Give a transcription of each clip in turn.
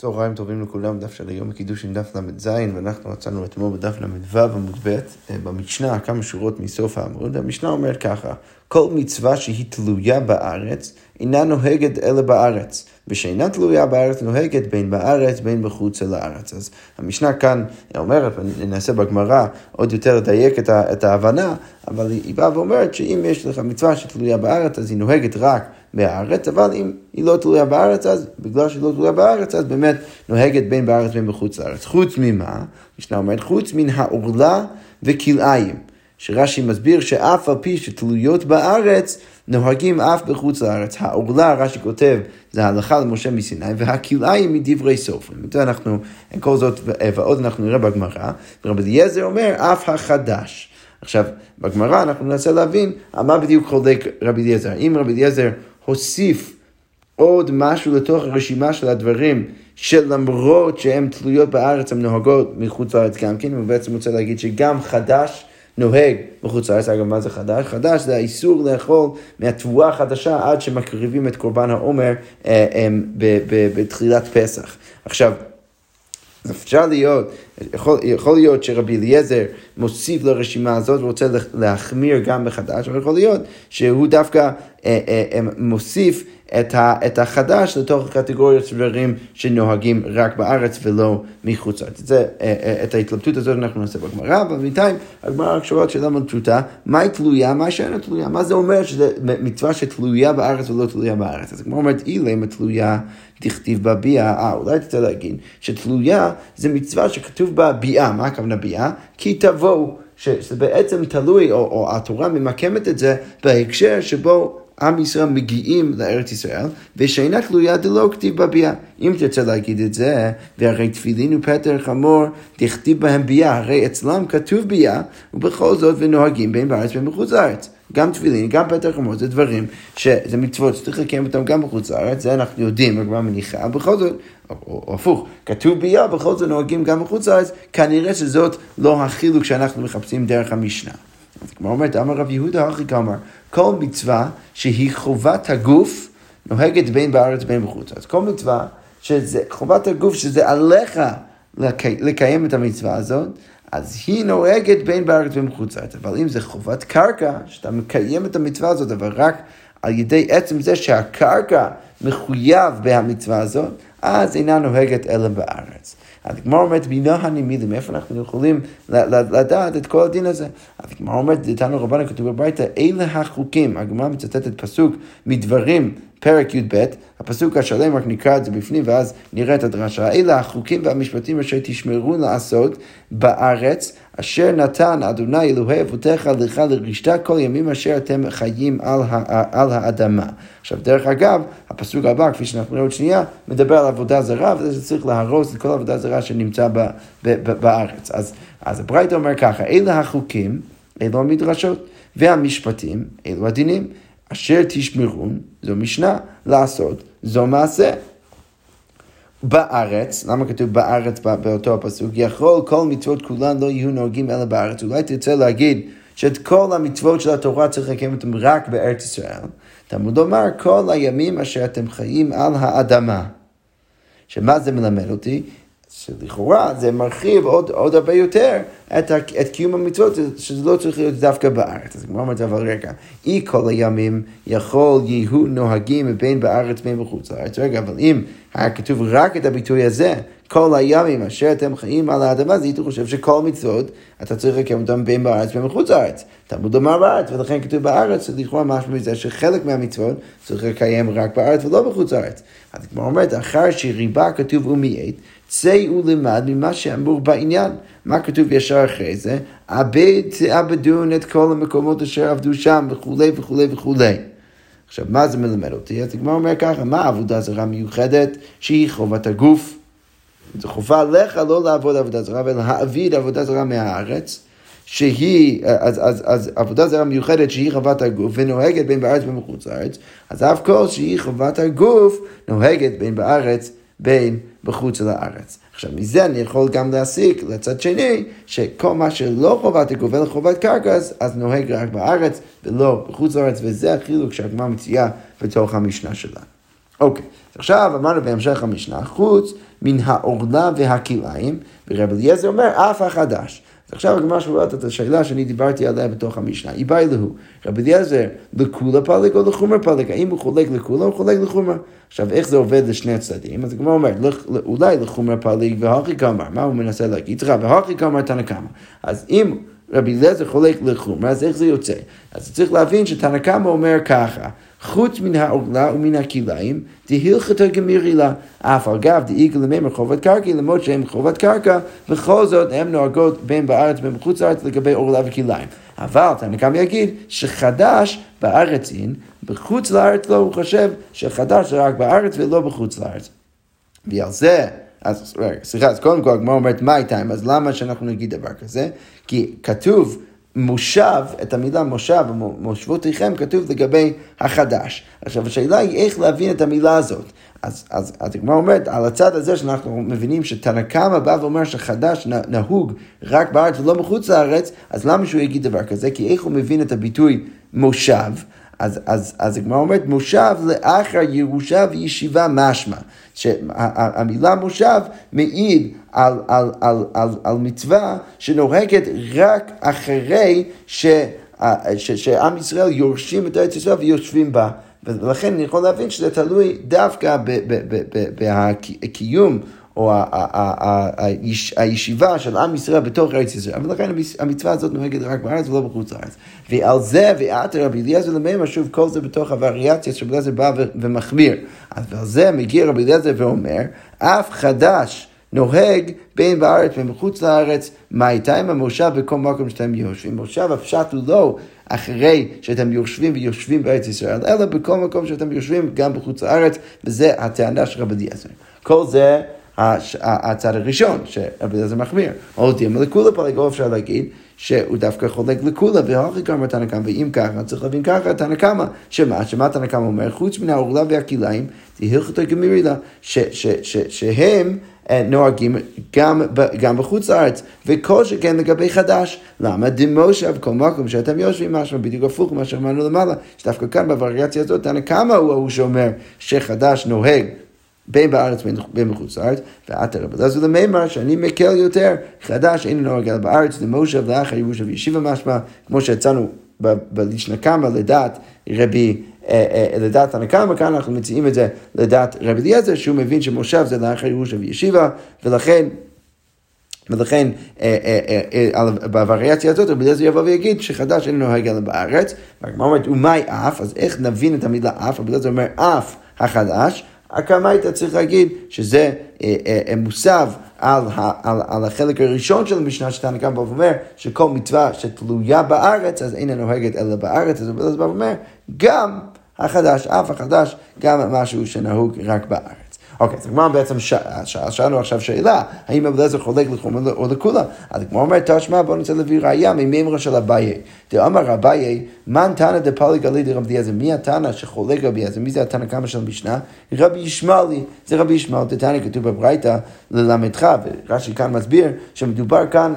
צהריים טובים לכולם, דף של היום בקידוש עם דף ל"ז, ואנחנו מצאנו אתמול בדף ל"ו עמוד ב', אה, במשנה, כמה שורות מסוף העמוד, המשנה אומרת ככה, כל מצווה שהיא תלויה בארץ, אינה נוהגת אלא בארץ, ושאינה תלויה בארץ נוהגת בין בארץ בין בחוץ לארץ. אז המשנה כאן אומרת, וננסה בגמרא עוד יותר לדייק את ההבנה, אבל היא באה ואומרת שאם יש לך מצווה שתלויה בארץ, אז היא נוהגת רק בארץ, אבל אם היא לא תלויה בארץ, אז בגלל שהיא לא תלויה בארץ, אז באמת נוהגת בין בארץ בין בחוץ לארץ. חוץ ממה? משנה אומרת, חוץ מן העורלה וכלאיים. שרש"י מסביר שאף על פי שתלויות בארץ, נוהגים אף בחוץ לארץ. העורלה, רש"י כותב, זה ההלכה למשה מסיני, והכלאיים מדברי סופרים. את זה אנחנו, כל זאת ועוד אנחנו נראה בגמרא, ורבי אליעזר אומר, אף החדש. עכשיו, בגמרא אנחנו ננסה להבין מה בדיוק חולק רבי אליעזר. אם רבי אליעזר הוסיף עוד משהו לתוך הרשימה של הדברים שלמרות שהן תלויות בארץ, הן נוהגות מחוץ לארץ גם כן, הוא בעצם רוצה להגיד שגם חדש נוהג בחוץ לארץ. אגב, מה זה חדש? חדש זה האיסור לאכול מהתבואה החדשה עד שמקריבים את קורבן העומר אה, אה, בתחילת פסח. עכשיו, אפשר להיות, יכול, יכול להיות שרבי אליעזר מוסיף לרשימה הזאת ורוצה להחמיר גם בחדש, אבל יכול להיות שהוא דווקא אה, אה, אה, מוסיף את, ה, את החדש לתוך קטגוריות של דברים שנוהגים רק בארץ ולא מחוץ לארץ. את, אה, אה, את ההתלבטות הזאת אנחנו נעשה בגמרא, אבל בינתיים הגמרא שואלת שאלה מאוד פשוטה, מה היא תלויה, מה שאינה תלויה, מה זה אומר שזה מצווה שתלויה בארץ ולא תלויה בארץ. אז הגמרא אומרת, אילמה תלויה דכתיב בה ביאה, אה, אולי תצא להגיד שתלויה זה מצווה שכתוב בה ביאה, מה הכוונה ביאה? כי תבואו. שזה בעצם תלוי, או, או התורה ממקמת את זה בהקשר שבו עם ישראל מגיעים לארץ ישראל, ושאינה תלויה דלא כתיב בביאה. אם תרצה להגיד את זה, והרי תפילין ופטר חמור, תכתיב בהם ביאה, הרי אצלם כתוב ביאה, ובכל זאת ונוהגים בין בארץ ובין בחוץ לארץ. גם תפילין, גם פטר חמור, זה דברים שזה מצוות שצריך לקיים אותם גם בחוץ לארץ, זה אנחנו יודעים, הגמרא מניחה, בכל זאת, או הפוך, כתוב ביאה, בכל זאת נוהגים גם בחוץ לארץ, כנראה שזאת לא החילוק שאנחנו מחפשים דרך המשנה. אז כמו אומרת, אמר רב יהודה הכי כמר, כל מצווה שהיא חובת הגוף, נוהגת בין בארץ בין בחוץ. אז כל מצווה שזה חובת הגוף, שזה עליך לקי, לקיים את המצווה הזאת, אז היא נוהגת בין בארץ ובין בחוץ. אבל אם זה חובת קרקע, שאתה מקיים את המצווה הזאת, אבל רק על ידי עצם זה שהקרקע מחויב בהמצווה הזאת, אז אינה נוהגת אלא בארץ. אז הגמרא אומרת, בינה הנמילים, איפה אנחנו יכולים לדעת את כל הדין הזה? אז הגמרא אומרת, דתנו רבנו כתוב בברייתא, אלה החוקים. הגמרא מצטטת פסוק מדברים פרק י"ב, הפסוק השלם, רק נקרא את זה בפנים ואז נראה את הדרשה. אלה החוקים והמשפטים אשר תשמרו לעשות בארץ, אשר נתן אדוני אלוהי אבותיך לך לרשתה כל ימים אשר אתם חיים על, ה- על האדמה. עכשיו, דרך אגב, הפסוק הבא, כפי שאנחנו נראה עוד שנייה, מדבר על עבודה זרה, וזה צריך להרוס את כל עבודה זרה שנמצא ב- ב- ב- בארץ. אז, אז הברייתא אומר ככה, אלה החוקים, אלו המדרשות, והמשפטים, אלו הדינים. אשר תשמרון, זו משנה, לעשות, זו מעשה. בארץ, למה כתוב בארץ באותו הפסוק? יכול כל מצוות כולן לא יהיו נוהגים אלא בארץ. אולי תרצה להגיד שאת כל המצוות של התורה צריך לקיים אותם רק בארץ ישראל. תלמוד אומר, כל הימים אשר אתם חיים על האדמה. שמה זה מלמד אותי? שלכאורה זה מרחיב עוד, עוד הרבה יותר את, את קיום המצוות, שזה לא צריך להיות דווקא בארץ. אז כמו אמרת, אבל רגע, אי כל הימים יכול יהיו נוהגים בין בארץ בין בחוץ לארץ. רגע, אבל אם היה כתוב רק את הביטוי הזה, כל הימים אשר אתם חיים על האדמה, אז הייתי חושב שכל מצוות, אתה צריך לקיים אותם בין בארץ ובין בחוץ לארץ. תלמוד אמר בארץ, ולכן כתוב בארץ, לכאורה משהו מזה שחלק מהמצוות צריך לקיים רק בארץ ולא בחוץ לארץ. אז כמו אומרת, אחר שריבה כתוב ומעט, צא ולמד ממה שאמור בעניין. מה כתוב ישר אחרי זה? עבד תעבדון את כל המקומות אשר עבדו שם וכולי וכולי וכולי. עכשיו, מה זה מלמד אותי? אז הגמרא אומר ככה, מה עבודה זרה מיוחדת שהיא חובת הגוף? זו חובה עליך לא לעבוד עבודה זרה, אלא להעביד עבודה זרה מהארץ. שהיא, אז, אז, אז עבודה זרה מיוחדת שהיא חובת הגוף ונוהגת בין בארץ ובין בחוץ לארץ, אז אף כל שהיא חובת הגוף נוהגת בין בארץ בין בחוץ לארץ. עכשיו, מזה אני יכול גם להסיק לצד שני, שכל מה שלא חובת הגוף אלא חובת קרקע, אז נוהג רק בארץ ולא בחוץ לארץ, וזה החילוק שהגמרא מציעה בתוך המשנה שלה. אוקיי, עכשיו אמרנו בהמשך המשנה, חוץ מן העורלה והכליים, ורבי אליעזר אומר, אף החדש. אז עכשיו הגמרא שואלת את השאלה שאני דיברתי עליה בתוך המשנה. היא באה להו, רבי אליעזר, לכולה פלג או לחומר פלג? האם הוא חולק לכולה או חולק לחומר? עכשיו, איך זה עובד לשני הצדדים? אז הגמרא אומרת, אולי לחומר פלג והכי כמר, מה הוא מנסה להגיד? סליחה, והכי כמר תנא קמא. אז אם רבי אליעזר חולק לחומר, אז איך זה יוצא? אז צריך להבין שתנא קמא אומר ככה, חוץ מן העורלה ומן הכליים, דהילכתא גמירילה. אף אגב, דאיגל למימר חובת קרקע, למרות שהם חובת קרקע, בכל זאת הן נוהגות בין בארץ ובין בחוץ לארץ לגבי עורלה וכליים. אבל תנא קמא יגיד שחדש בארץ אין, בחוץ לארץ לא, הוא חושב שחדש זה רק בארץ ולא בחוץ לארץ. ועל זה אז רגע, סליחה, אז קודם כל הגמרא אומרת מה איתם, אז למה שאנחנו נגיד דבר כזה? כי כתוב מושב, את המילה מושב, מושבותיכם, כתוב לגבי החדש. עכשיו, השאלה היא איך להבין את המילה הזאת. אז, אז, אז הגמרא אומרת, על הצד הזה שאנחנו מבינים שתנא קמא בא ואומר שחדש נהוג רק בארץ ולא מחוץ לארץ, אז למה שהוא יגיד דבר כזה? כי איך הוא מבין את הביטוי מושב? אז הגמרא אומרת, מושב לאחר ירושה וישיבה משמע. שהמילה מושב מעיד על, על, על, על, על מצווה שנוהגת רק אחרי ש, ש, שעם ישראל יורשים את ארץ ישראל ויושבים בה. ולכן אני יכול להבין שזה תלוי דווקא בקיום או הישיבה של עם ישראל בתוך ארץ ישראל, ולכן המצווה הזאת נוהגת רק בארץ ולא בחוץ לארץ. ועל זה ועתה רבי אליעזר למימה, שוב כל זה בתוך הווריאציה שרבי אליעזר בא ומחמיר. אז ועל זה מגיע רבי אליעזר ואומר, אף חדש נוהג בין בארץ ובין בחוץ לארץ, מה איתה עם המושב בכל מקום שאתם יושבים. מושב הפשט הוא לא אחרי שאתם יושבים ויושבים בארץ ישראל, אלא בכל מקום שאתם יושבים גם בחוץ לארץ, וזה הטענה של רבי אליעזר. כל זה הצד הראשון, שרבי אליעזר מחמיר. או דימה לכולה פלגו אפשר להגיד שהוא דווקא חולק לכולה, והוכי כמה תנא קמא, ואם ככה, צריך להבין ככה, תנא קמא, שמה, שמה תנא קמא אומר, חוץ מן העורלה והכליים, תהלכתו גמירי שהם אה, נוהגים גם, גם בחוץ לארץ, וכל שכן לגבי חדש. למה? דמושב כל מקום שאתם יושבים משהו בדיוק הפוך ממה שאמרנו למעלה, שדווקא כאן בווריאציה הזאת, תנא קמא הוא ההוא שאומר שחדש נוהג בין בארץ ובין בחוץ לארץ, ועתה רבי אלעזר למימר שאני מקל יותר, חדש אין נוהג אלא בארץ, למושב לאחר ירושה וישיבה משמע, כמו שיצאנו בלישנא קמא לדעת רבי, אה, אה, לדעת הנקמה, כאן אנחנו מציעים את זה לדעת רבי אליעזר, שהוא מבין שמושב זה לאחר ירושה וישיבה, ולכן ולכן אה, בווריאציה הזאת רבי אליעזר יבוא ויגיד שחדש אין נוהג אלא בארץ, והגמרא אומרת ומאי אף, אז איך נבין את המילה אף, רבי אליעזר אומר אף החדש, כמה היית צריך להגיד שזה אה, אה, אה, מוסב על, על, על החלק הראשון של המשנה שתנא קמא אומר שכל מצווה שתלויה בארץ אז אינה נוהגת אלא בארץ, אז הוא אומר גם החדש, אף החדש, גם משהו שנהוג רק בארץ. אוקיי, אז הגמרא בעצם שאלנו עכשיו שאלה, האם רבי אליעזר חולק לחומר או לכולה? אז הגמרא אומרת, תשמע, בוא נצא להביא ראייה ממימרה של אביי. דאמר אביי, מן תנא דפליג עלי דרבי אליעזר, מי התנא שחולק רבי אליעזר? מי זה התנא כמה של המשנה? רבי ישמעאלי, זה רבי ישמעאל, דתנא כתוב בברייתא ללמדך, ורש"י כאן מסביר שמדובר כאן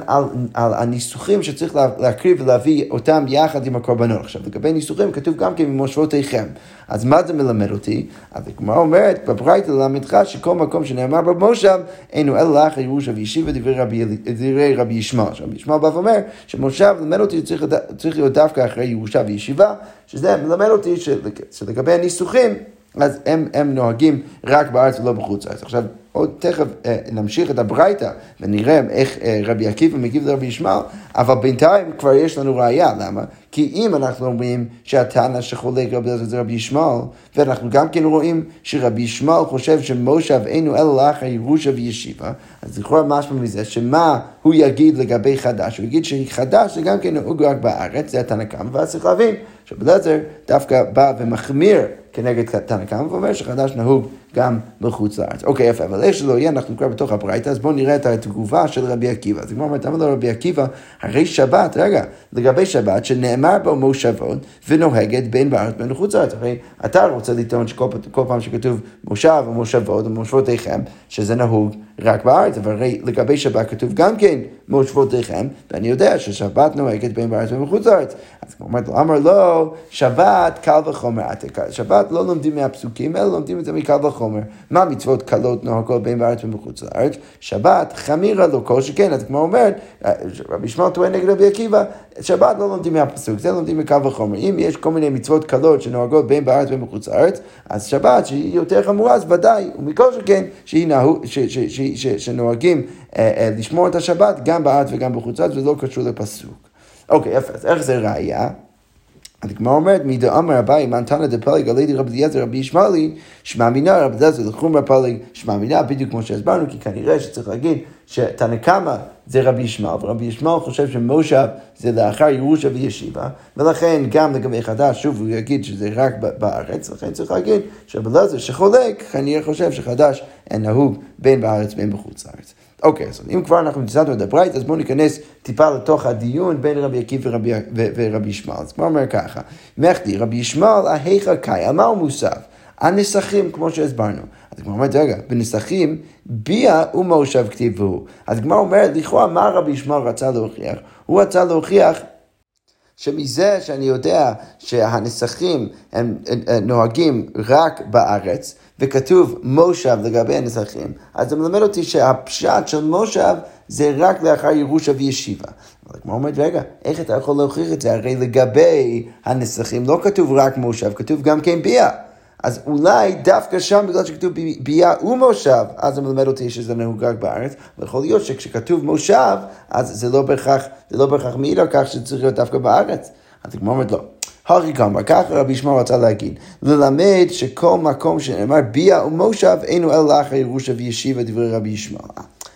על הניסוחים שצריך להקריב ולהביא אותם יחד עם הקורבנות. עכשיו, לגבי ניסוחים כתוב גם כן ממושבותיכם. אז מה זה מלמד אותי? אז הגמרא אומרת בברייתא ללמדך שכל מקום שנאמר במושב אינו אלא לאח ירושה וישיבה דברי רבי ישמעאל. רבי ישמעאל בא ואומר שמושב מלמד אותי צריך להיות דווקא אחרי ירושה וישיבה, שזה מלמד אותי שלגבי הניסוחים אז הם, הם נוהגים רק בארץ ולא בחוץ לארץ. עכשיו, עוד תכף אה, נמשיך את הברייתא ונראה איך אה, רבי עקיבא מגיב לרבי ישמעאל, אבל בינתיים כבר יש לנו ראייה, למה? כי אם אנחנו אומרים שהטענה שחולק רבי אליעזר זה רבי ישמעאל, ואנחנו גם כן רואים שרבי ישמעאל חושב שמשה אינו אלא לאחר ירושה וישיבה, אז לכאורה משמע מזה שמה הוא יגיד לגבי חדש, הוא יגיד שחדש זה גם כן נהוג רק בארץ, זה התנא קמא, ואז אליעזר דווקא בא ומחמיר כנגד תנא קמא, ואומר שחדש נהוג גם בחוץ לארץ. אוקיי, יפה, אבל איך שלא יהיה, אנחנו כבר בתוך הברייתא, אז בואו נראה את התגובה של רבי עקיבא. אז כמו אומרת, אמר לו רבי עקיבא, הרי שבת, רגע, לגבי שבת, שנאמר בו מושבות ונוהגת בין בארץ ובין בחוץ לארץ. הרי אתה רוצה לטעון שכל פעם שכתוב מושב או מושבות או מושבותיכם, שזה נהוג רק בארץ, אבל הרי לגבי שבת כתוב גם כן מושבותיכם, ואני יודע ששבת נוהגת בין בארץ ובין בחוץ לארץ. אז כמו אומרת, אמר לא, שבת קל וחומר. שבת לא לומדים מהפסוקים, אלא לומדים את זה מקל וחומר. מה מצוות קלות נוהגות בין בארץ ובחוץ לארץ? שבת חמירה לא כל שכן, אז כמו אומרת, רבי ישמעאל טוען נגד רבי עקיבא, שבת לא לומדים מהפסוק, זה לומדים מקל וחומר. אם יש כל מיני מצוות קלות שנוהגות בין בארץ ובין בחוץ לארץ, אז שבת שהיא יותר חמורה, אז ודאי, ומכל שכן, שהיא נהוג, שנוהגים אה, אה, לשמור את השבת גם בארץ וגם בחוץ לארץ, וזה לא קשור לפסוק. אוקיי, יפה, אז איך זה ראייה? הגמרא אומרת, מי דאמר אביי, מנתנא דפלג, על ידי רבי אליעזר רבי ישמעאלי, שמע מינא רבי אליעזר לחומרא פלג, שמע מינא, בדיוק כמו שהסברנו, כי כנראה שצריך להגיד שתנא קמא זה רבי ישמעאל, ורבי ישמעאל חושב שמושב זה לאחר ירושה וישיבה, ולכן גם לגבי חדש, שוב הוא יגיד שזה רק בארץ, לכן צריך להגיד שבלעזר שחולק, כנראה חושב שחדש נהוג בין בארץ בין בחוץ לארץ. אוקיי, אז אם כבר אנחנו ניסדנו את הברייתא, אז בואו ניכנס טיפה לתוך הדיון בין רבי עקיף ורבי, ישמעאל. אז כמו אומר ככה, מחדי, רבי ישמעאל, ההיכא קאי, על מה הוא מוסף? הנסחים, כמו שהסברנו. אז הגמרא אומרת, רגע, בנסחים, ביה ומושב כתיבו. אז הגמרא אומרת, לכאורה, מה רבי ישמעאל רצה להוכיח? הוא רצה להוכיח שמזה שאני יודע שהנסחים הם נוהגים רק בארץ, וכתוב מושב לגבי הנסחים, אז זה מלמד אותי שהפשט של מושב זה רק לאחר ירושה וישיבה. אבל כמו אומרת, רגע, איך אתה יכול להוכיח את זה? הרי לגבי הנסחים לא כתוב רק מושב, כתוב גם כן ביה. אז אולי דווקא שם, בגלל שכתוב ביה ומושב, אז זה מלמד אותי שזה נהוג רק בארץ, ויכול להיות שכשכתוב מושב, אז זה לא בהכרח, זה לא בהכרח מעיד על כך שצריך להיות דווקא בארץ. אז הגמרא אומרת לא. הרי כמה, ככה רבי ישמעאל רצה להגיד, ללמד שכל מקום שנאמר ביה ומושב אינו אלא לאחר ירושה וישיבה דברי רבי ישמעאל.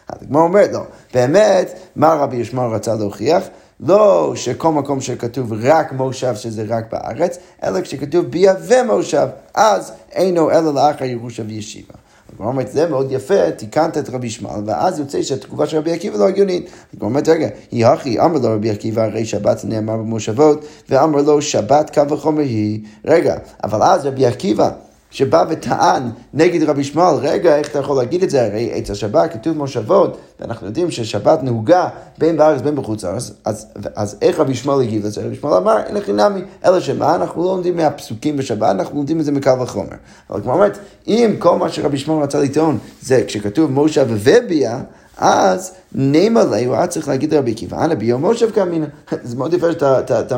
אז הגמרא אומרת לא, באמת, מה רבי ישמעאל רצה להוכיח? לא שכל מקום שכתוב רק מושב שזה רק בארץ, אלא כשכתוב ביה ומושב, אז אינו אלא לאחר ירושה וישיבה. הגמרא אומרת, זה מאוד יפה, תיקנת את רבי ישמעאל, ואז יוצא שהתגובה של רבי עקיבא לא הגיונית. הגמרא אומרת, רגע, היא הכי, אמר לו רבי עקיבא, הרי שבת נאמר במושבות, ואמר לו, שבת קו וחומר היא. רגע, אבל אז רבי עקיבא, שבא וטען נגד רבי ישמעאל, רגע, איך אתה יכול להגיד את זה? הרי עץ השבת כתוב מושבות, ואנחנו יודעים ששבת נהוגה בין בארץ בין בחוץ לארץ, אז, אז, איך רבי ישמעאל הגיב לזה? רבי ישמעאל אמר, אין לכי נמי, אלא שמה, אנחנו לא לומדים מהפסוקים בשבת, אנחנו לומדים את זה מקו וחומר. אבל כמו אומרת, אם כל מה שרבי ישמעאל רצה לטעון זה כשכתוב משה וביה, אז נימה לי, הוא היה צריך להגיד לרבי עקיבא, אנא ביום מושב קמינא. זה מאוד יפה שאתה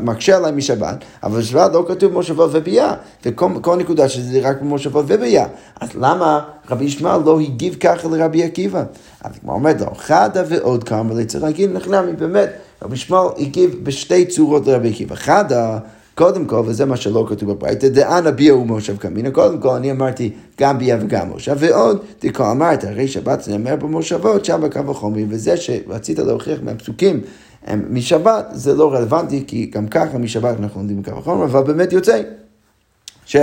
מקשה עליי משבת, אבל בשבת לא כתוב מושבות וביה, וכל נקודה שזה רק מושבות וביה. אז למה רבי ישמעאל לא הגיב ככה לרבי עקיבא? אז כמו אומרת לו, חדה ועוד כמה, צריך להגיד נחנמי, באמת, רבי ישמעאל הגיב בשתי צורות לרבי עקיבא. חדה קודם כל, וזה מה שלא כתוב בברייתא, דאנה ביה ומושב קמינא, קודם כל אני אמרתי גם ביה וגם מושב, ועוד, דקו אמרת, הרי שבת נאמר במושבות, שם בקו החומרי, וזה שרצית להוכיח מהפסוקים משבת, זה לא רלוונטי, כי גם ככה משבת אנחנו לומדים בקו החומרי, אבל באמת יוצא. ש,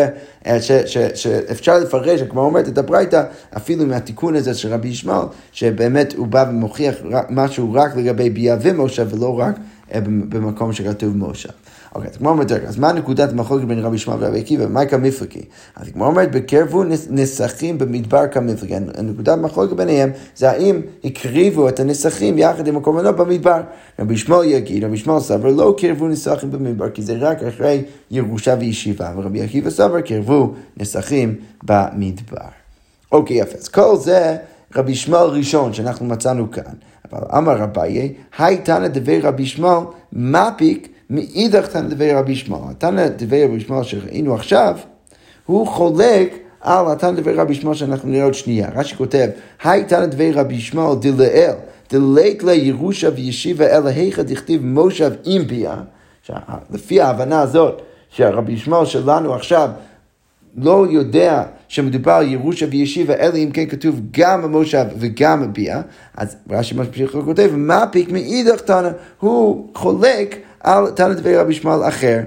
ש, ש, שאפשר לפרש, כמו אומרת את הברייתא, אפילו מהתיקון הזה של רבי ישמעאל, שבאמת הוא בא ומוכיח משהו רק לגבי ביה ומושב, ולא רק אה, במקום שכתוב מושב. אוקיי, אז כמו אומרת, אז מה נקודת המחלוקת בין רבי ישמעאל ורבי עקיבא? מה כמפלגי? אז כמו אומרת, בקרבו נסכים במדבר כמפלגי. הנקודת המחלוקת ביניהם זה האם הקריבו את הנסכים יחד עם הקורבנות במדבר. רבי ישמעאל יגיד, רבי ישמעאל סבר, לא קרבו נסכים במדבר, כי זה רק אחרי ירושה וישיבה, ורבי עקיבא סבר, קרבו נסכים במדבר. אוקיי, יפה. אז כל זה רבי ישמעאל ראשון שאנחנו מצאנו כאן. אבל אמר רביי, היי תנא דבי רבי ישמעאל, מפיק מאידך תנא דבי רבי ישמעאל. תנא דבי רבי ישמעאל שראינו עכשיו, הוא חולק על התנא דבי רבי ישמעאל שאנחנו נראה עוד שנייה. רש"י כותב, היי תנא דבי רבי ישמעאל דלאל, דלית לה ירושה וישיבה אלא היכא דכתיב מושב עם ביה. לפי ההבנה הזאת, שהרבי ישמעאל שלנו עכשיו לא יודע שמדובר ירושה וישיבה, אלא אם כן כתוב גם במושב וגם בביה, אז רש"י ממשיך וכותב, מה פיק מאידך תנא, הוא חולק על תנא דברי רבי ישמעאל אחר.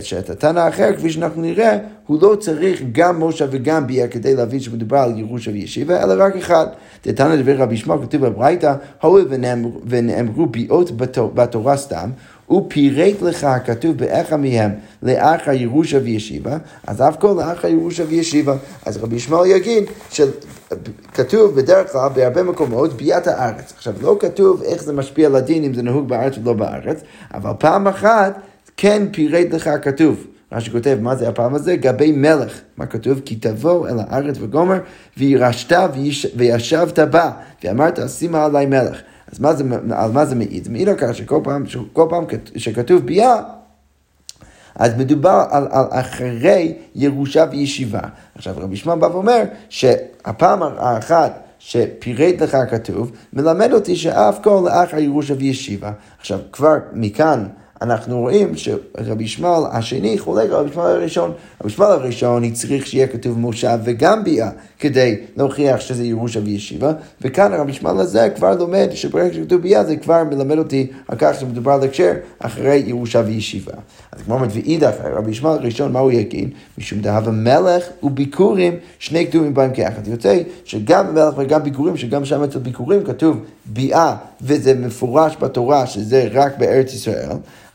שאת התנא האחר, כפי שאנחנו נראה, הוא לא צריך גם משה וגם ביה כדי להבין שמדובר על ירושה וישיבה, אלא רק אחד. תתנא דברי רבי ישמעאל כתוב בברייתא, הואיל ונאמרו ביאות בתורה סתם, הוא פירט לך הכתוב באיכה מהם לאחר ירושה וישיבה, אז אף כל לאחר ירושה וישיבה. אז רבי ישמעאל יגיד שכתוב בדרך כלל בהרבה מקומות ביאת הארץ. עכשיו לא כתוב איך זה משפיע על הדין אם זה נהוג בארץ או לא בארץ, אבל פעם אחת כן פירט לך כתוב. רש"י כותב, מה זה הפעם הזה? גבי מלך. מה כתוב? כי תבוא אל הארץ וגומר, וירשת וישבת בה, ואמרת, שימה עלי מלך. אז מה זה, על מה זה מעיד? זה מעיד על כך שכל פעם, שכל פעם שכתוב ביה, אז מדובר על, על אחרי ירושה וישיבה. עכשיו רבי שמעון בא ואומר שהפעם האחת שפירט לך כתוב, מלמד אותי שאף כל לאחר ירושה וישיבה. עכשיו כבר מכאן אנחנו רואים שרבי ישמעאל השני חולק על רבי ישמעאל הראשון. רבי ישמעאל הראשון צריך שיהיה כתוב מושב וגם ביאה כדי להוכיח שזה ירושה וישיבה, וכאן רבי ישמעאל הזה כבר לומד שברגע שכתוב ביאה זה כבר מלמד אותי על כך שמדובר על הקשר אחרי ירושה וישיבה. אז כמו אומרת, ואידך, רבי ישמעאל הראשון, מה הוא יגיד? משום דהבה מלך וביקורים, שני כתובים בהם כאחד. יוצא שגם מלך וגם ביקורים, שגם שם אצל ביקורים כתוב ביאה, וזה מפורש בתורה שזה רק בארץ ישראל.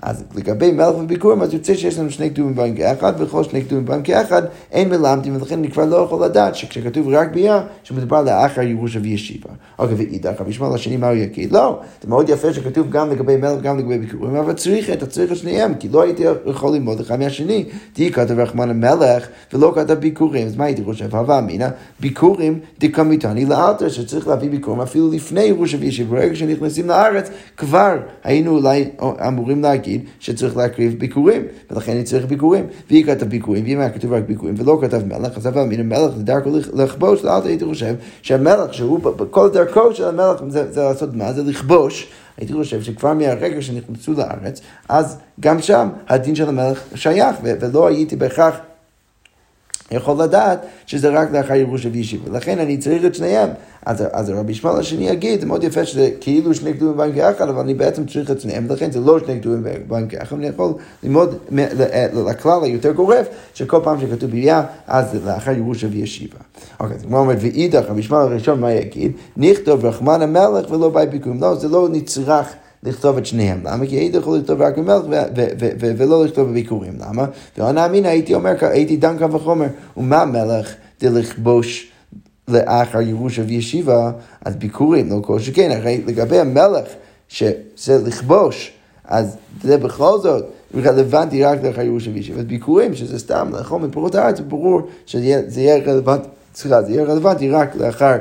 אז לגבי מלך וביקורים, אז יוצא שיש לנו שני כתובים בהם כאחד, וכל שני כתובים בהם כאחד, אין מלמדים, ולכן אני כבר לא יכול לדעת שכשכתוב רק ביאה, שמדובר לאחר ירושה וישיבה. אוקיי, ואידך, רבי ישמעאל השני, מה הוא יגיד? לא, זה מאוד יפה שכתוב גם לגבי מלך וגם לגבי ביקורים, אבל צריך, אתה צריך את כי לא הייתי יכול ללמוד אחד מהשני. תהי כתב רחמן המלך, ולא כתב ביקורים, אז מה הייתי חושב? הווה אמינא, ביקורים דקמיתני לאלתר, שצריך להביא ביקורים אפילו לפני ירושה וישיבה, ברגע שנכנסים לארץ, כבר היינו אולי אמורים להגיד. להגיד שצריך להקריב ביקורים, ולכן אני צריך ביקורים. והיא כתב ביקורים, ואם היה כתוב רק ביקורים ולא כתב מלך, אז אבל מן המלך לדרכו לכבוש, לאלתר הייתי חושב שהמלך, שהוא, כל דרכו של המלך זה, זה לעשות מה? זה לכבוש. הייתי חושב שכבר מהרגע שנכנסו לארץ, אז גם שם הדין של המלך שייך, ולא הייתי בהכרח יכול לדעת שזה רק לאחר ירושה וישיבה. ולכן אני צריך את שניהם. אז, אז רבי ישמעאל השני יגיד, זה מאוד יפה שזה כאילו שני כתובים בהם כאחד, אבל אני בעצם צריך את שניהם, ולכן זה לא שני כתובים בהם כאחד, אני יכול ללמוד לכלל היותר גורף, שכל פעם שכתוב ביה, אז זה לאחר ירושה וישיבה. אוקיי, אז כמו אומרת, ואידך, רבי ישמעאל הראשון, מה יגיד? נכתוב רחמן המלך ולא באי ביקורים. לא, זה לא נצרך. לכתוב את שניהם. למה? כי הייתי יכול לכתוב רק במלך ולא לכתוב בביקורים. למה? ואנה אמינא הייתי אומר, הייתי דן קו וחומר, ומה מלך דלכבוש לאחר ירושה וישיבה, אז ביקורים, לא כל שכן, הרי לגבי המלך, שזה לכבוש, אז זה בכל זאת רלוונטי רק לאחר ירושה וישיבה. אז ביקורים, שזה סתם לאכול מפירות הארץ, ברור שזה יהיה רלוונטי, סליחה, זה יהיה רלוונטי רק לאחר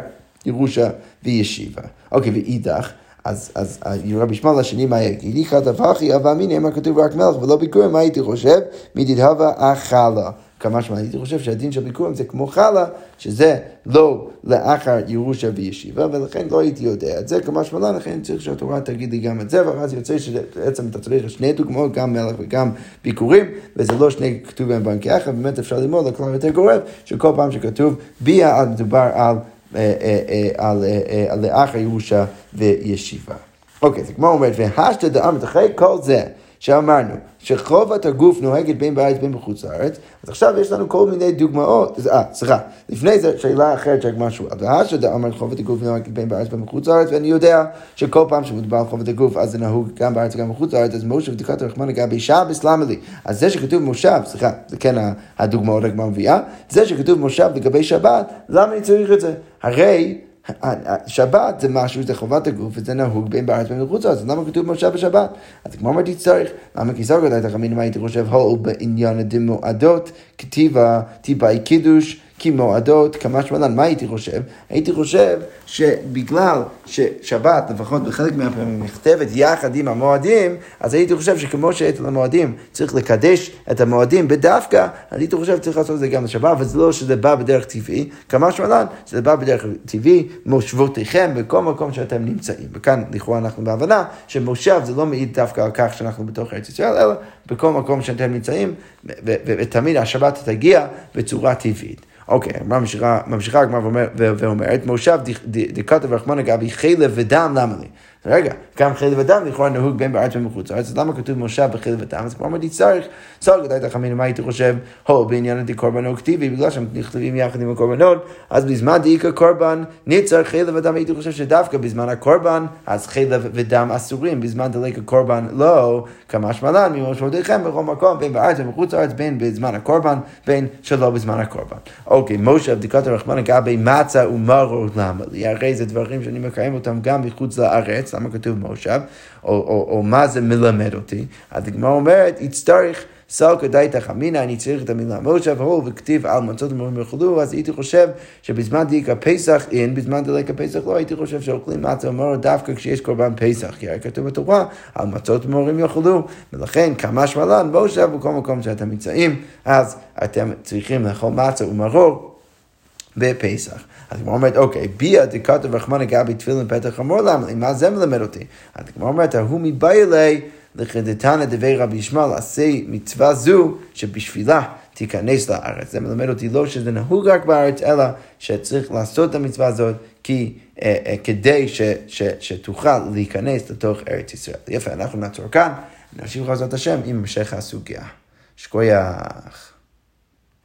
ירושה וישיבה. אוקיי, ואידך, אז, אז רבי ישמעאל השני מה יגיד? איכא דבחי אבא אמינא, מה כתוב רק מלך ולא ביקורים, מה הייתי חושב? מדידהבה אכלה. כמה שמה הייתי חושב שהדין של ביקורים זה כמו חלה, שזה לא לאחר ירושה וישיבה, ולכן לא הייתי יודע את זה, כמה שמלן, לכן צריך שהתורה תגיד לי גם את זה, ואז יוצא שבעצם אתה צריך שני דוגמאות, גם מלך וגם ביקורים, וזה לא שני כתובים בנקי אחר, באמת אפשר ללמוד על כלל יותר גורף, שכל פעם שכתוב ביה, מדובר על לאחר ירושה וישיבה. אוקיי, זה כמו אומרת, והשתא דאמת אחרי כל זה שאמרנו שחובת הגוף נוהגת בין בארץ בין בחוץ לארץ, אז עכשיו יש לנו כל מיני דוגמאות, אה, סליחה, לפני זה שאלה אחרת שהגמרא שואל, והשתא דאמרת חובת הגוף נוהגת בין בארץ בין בחוץ לארץ, ואני יודע שכל פעם שמדובר על חובת הגוף אז זה נהוג גם בארץ וגם בחוץ לארץ, אז משה ודיקת הרחמנה לגבי שבס למה לי? אז זה שכתוב מושב, סליחה, זה כן הדוגמאות הגמרא מביאה, זה שכתוב מושב לגבי שבת, למה אני צריך את זה? הרי שבת זה משהו, זה חובת הגוף, וזה נהוג בין בארץ ובין בחוץ לארץ, אז למה כתוב מושב בשבת? אז כמו אמרתי צריך, למה כי סגר את החמינים הייתי חושב, הו בעניין הדמועדות, כתיבה, טיפאי קידוש, כמועדות, כמה שמלן, מה הייתי חושב? הייתי חושב שבגלל ששבת, לפחות בחלק מהפעמים, נכתבת יחד עם המועדים, אז הייתי חושב שכמו שאצל המועדים צריך לקדש את המועדים בדווקא, הייתי חושב שצריך לעשות את זה גם בשבת, וזה לא שזה בא בדרך טבעי, כמה שמלן, שזה בא בדרך טבעי, מושבותיכם בכל מקום שאתם נמצאים. וכאן לכאורה אנחנו בהבנה שמושב זה לא מעיד דווקא על כך שאנחנו בתוך ארץ ישראל, אלא בכל מקום שאתם נמצאים, ותמיד השבת תגיע בצורה טבעית. אוקיי, ממשיכה הגמרא ואומרת, מושב דכתב רחמנא גבי חלב ודם למה לי? רגע, גם חלב ודם לכאורה נהוג בין בארץ ומחוץ לארץ, אז למה כתוב מושב בחלב ודם? אז כבר אמרתי צריך, סוג גדלת החמינו, מה הייתי חושב? הו, בעניין הדי קורבנו כתיבי, בגלל שהם נכתבים יחד עם הקורבנות, אז בזמן דאיקה קורבן, ניצר חלב ודם, הייתי חושב שדווקא בזמן הקורבן, אז חלב ודם אסורים, בזמן דלק הקורבן לא, כמה שמלן, ממשמעותיכם בכל מקום, בין בארץ ומחוץ לארץ, בין בזמן הקורבן, בין שלא בזמן הקורבן. אוקיי, משה בדיקת הרחמנה גבי מצה ומרור למה? הרי זה דברים שאני מקיים אותם גם מחוץ לארץ, למה כתוב מושב, או, או, או מה זה מלמד אותי? אז הגמרא אומרת, יצטרך סלקא דייתך אמינא, אני צריך את המילה מושב, הו, וכתיב על מצות ומורים יאכלו, אז הייתי חושב שבזמן דיקה פסח אין, בזמן דליקה פסח לא, הייתי חושב שאוכלים מצה ומור דווקא כשיש קורבן פסח, כי היה כתוב בתורה, על מצות ומורים יאכלו, ולכן כמה שמלן מושב בכל מקום שאתם נמצאים, אז אתם צריכים לאכול מצה ומרור. בפסח. אז הגמרא אומרת, אוקיי, ביה דכתוב רחמנא גבי תפילין פתח חמור למה? מה זה מלמד אותי? אז הגמרא אומרת, ההוא מביילי לכדתנא דבי רבי ישמעאל, עשה מצווה זו שבשבילה תיכנס לארץ. זה מלמד אותי לא שזה נהוג רק בארץ, אלא שצריך לעשות את המצווה הזאת כי, אה, אה, כדי ש, ש, שתוכל להיכנס לתוך ארץ ישראל. יפה, אנחנו נעצור כאן, נמשיך לעזרת השם עם המשך הסוגיה. שכוייח.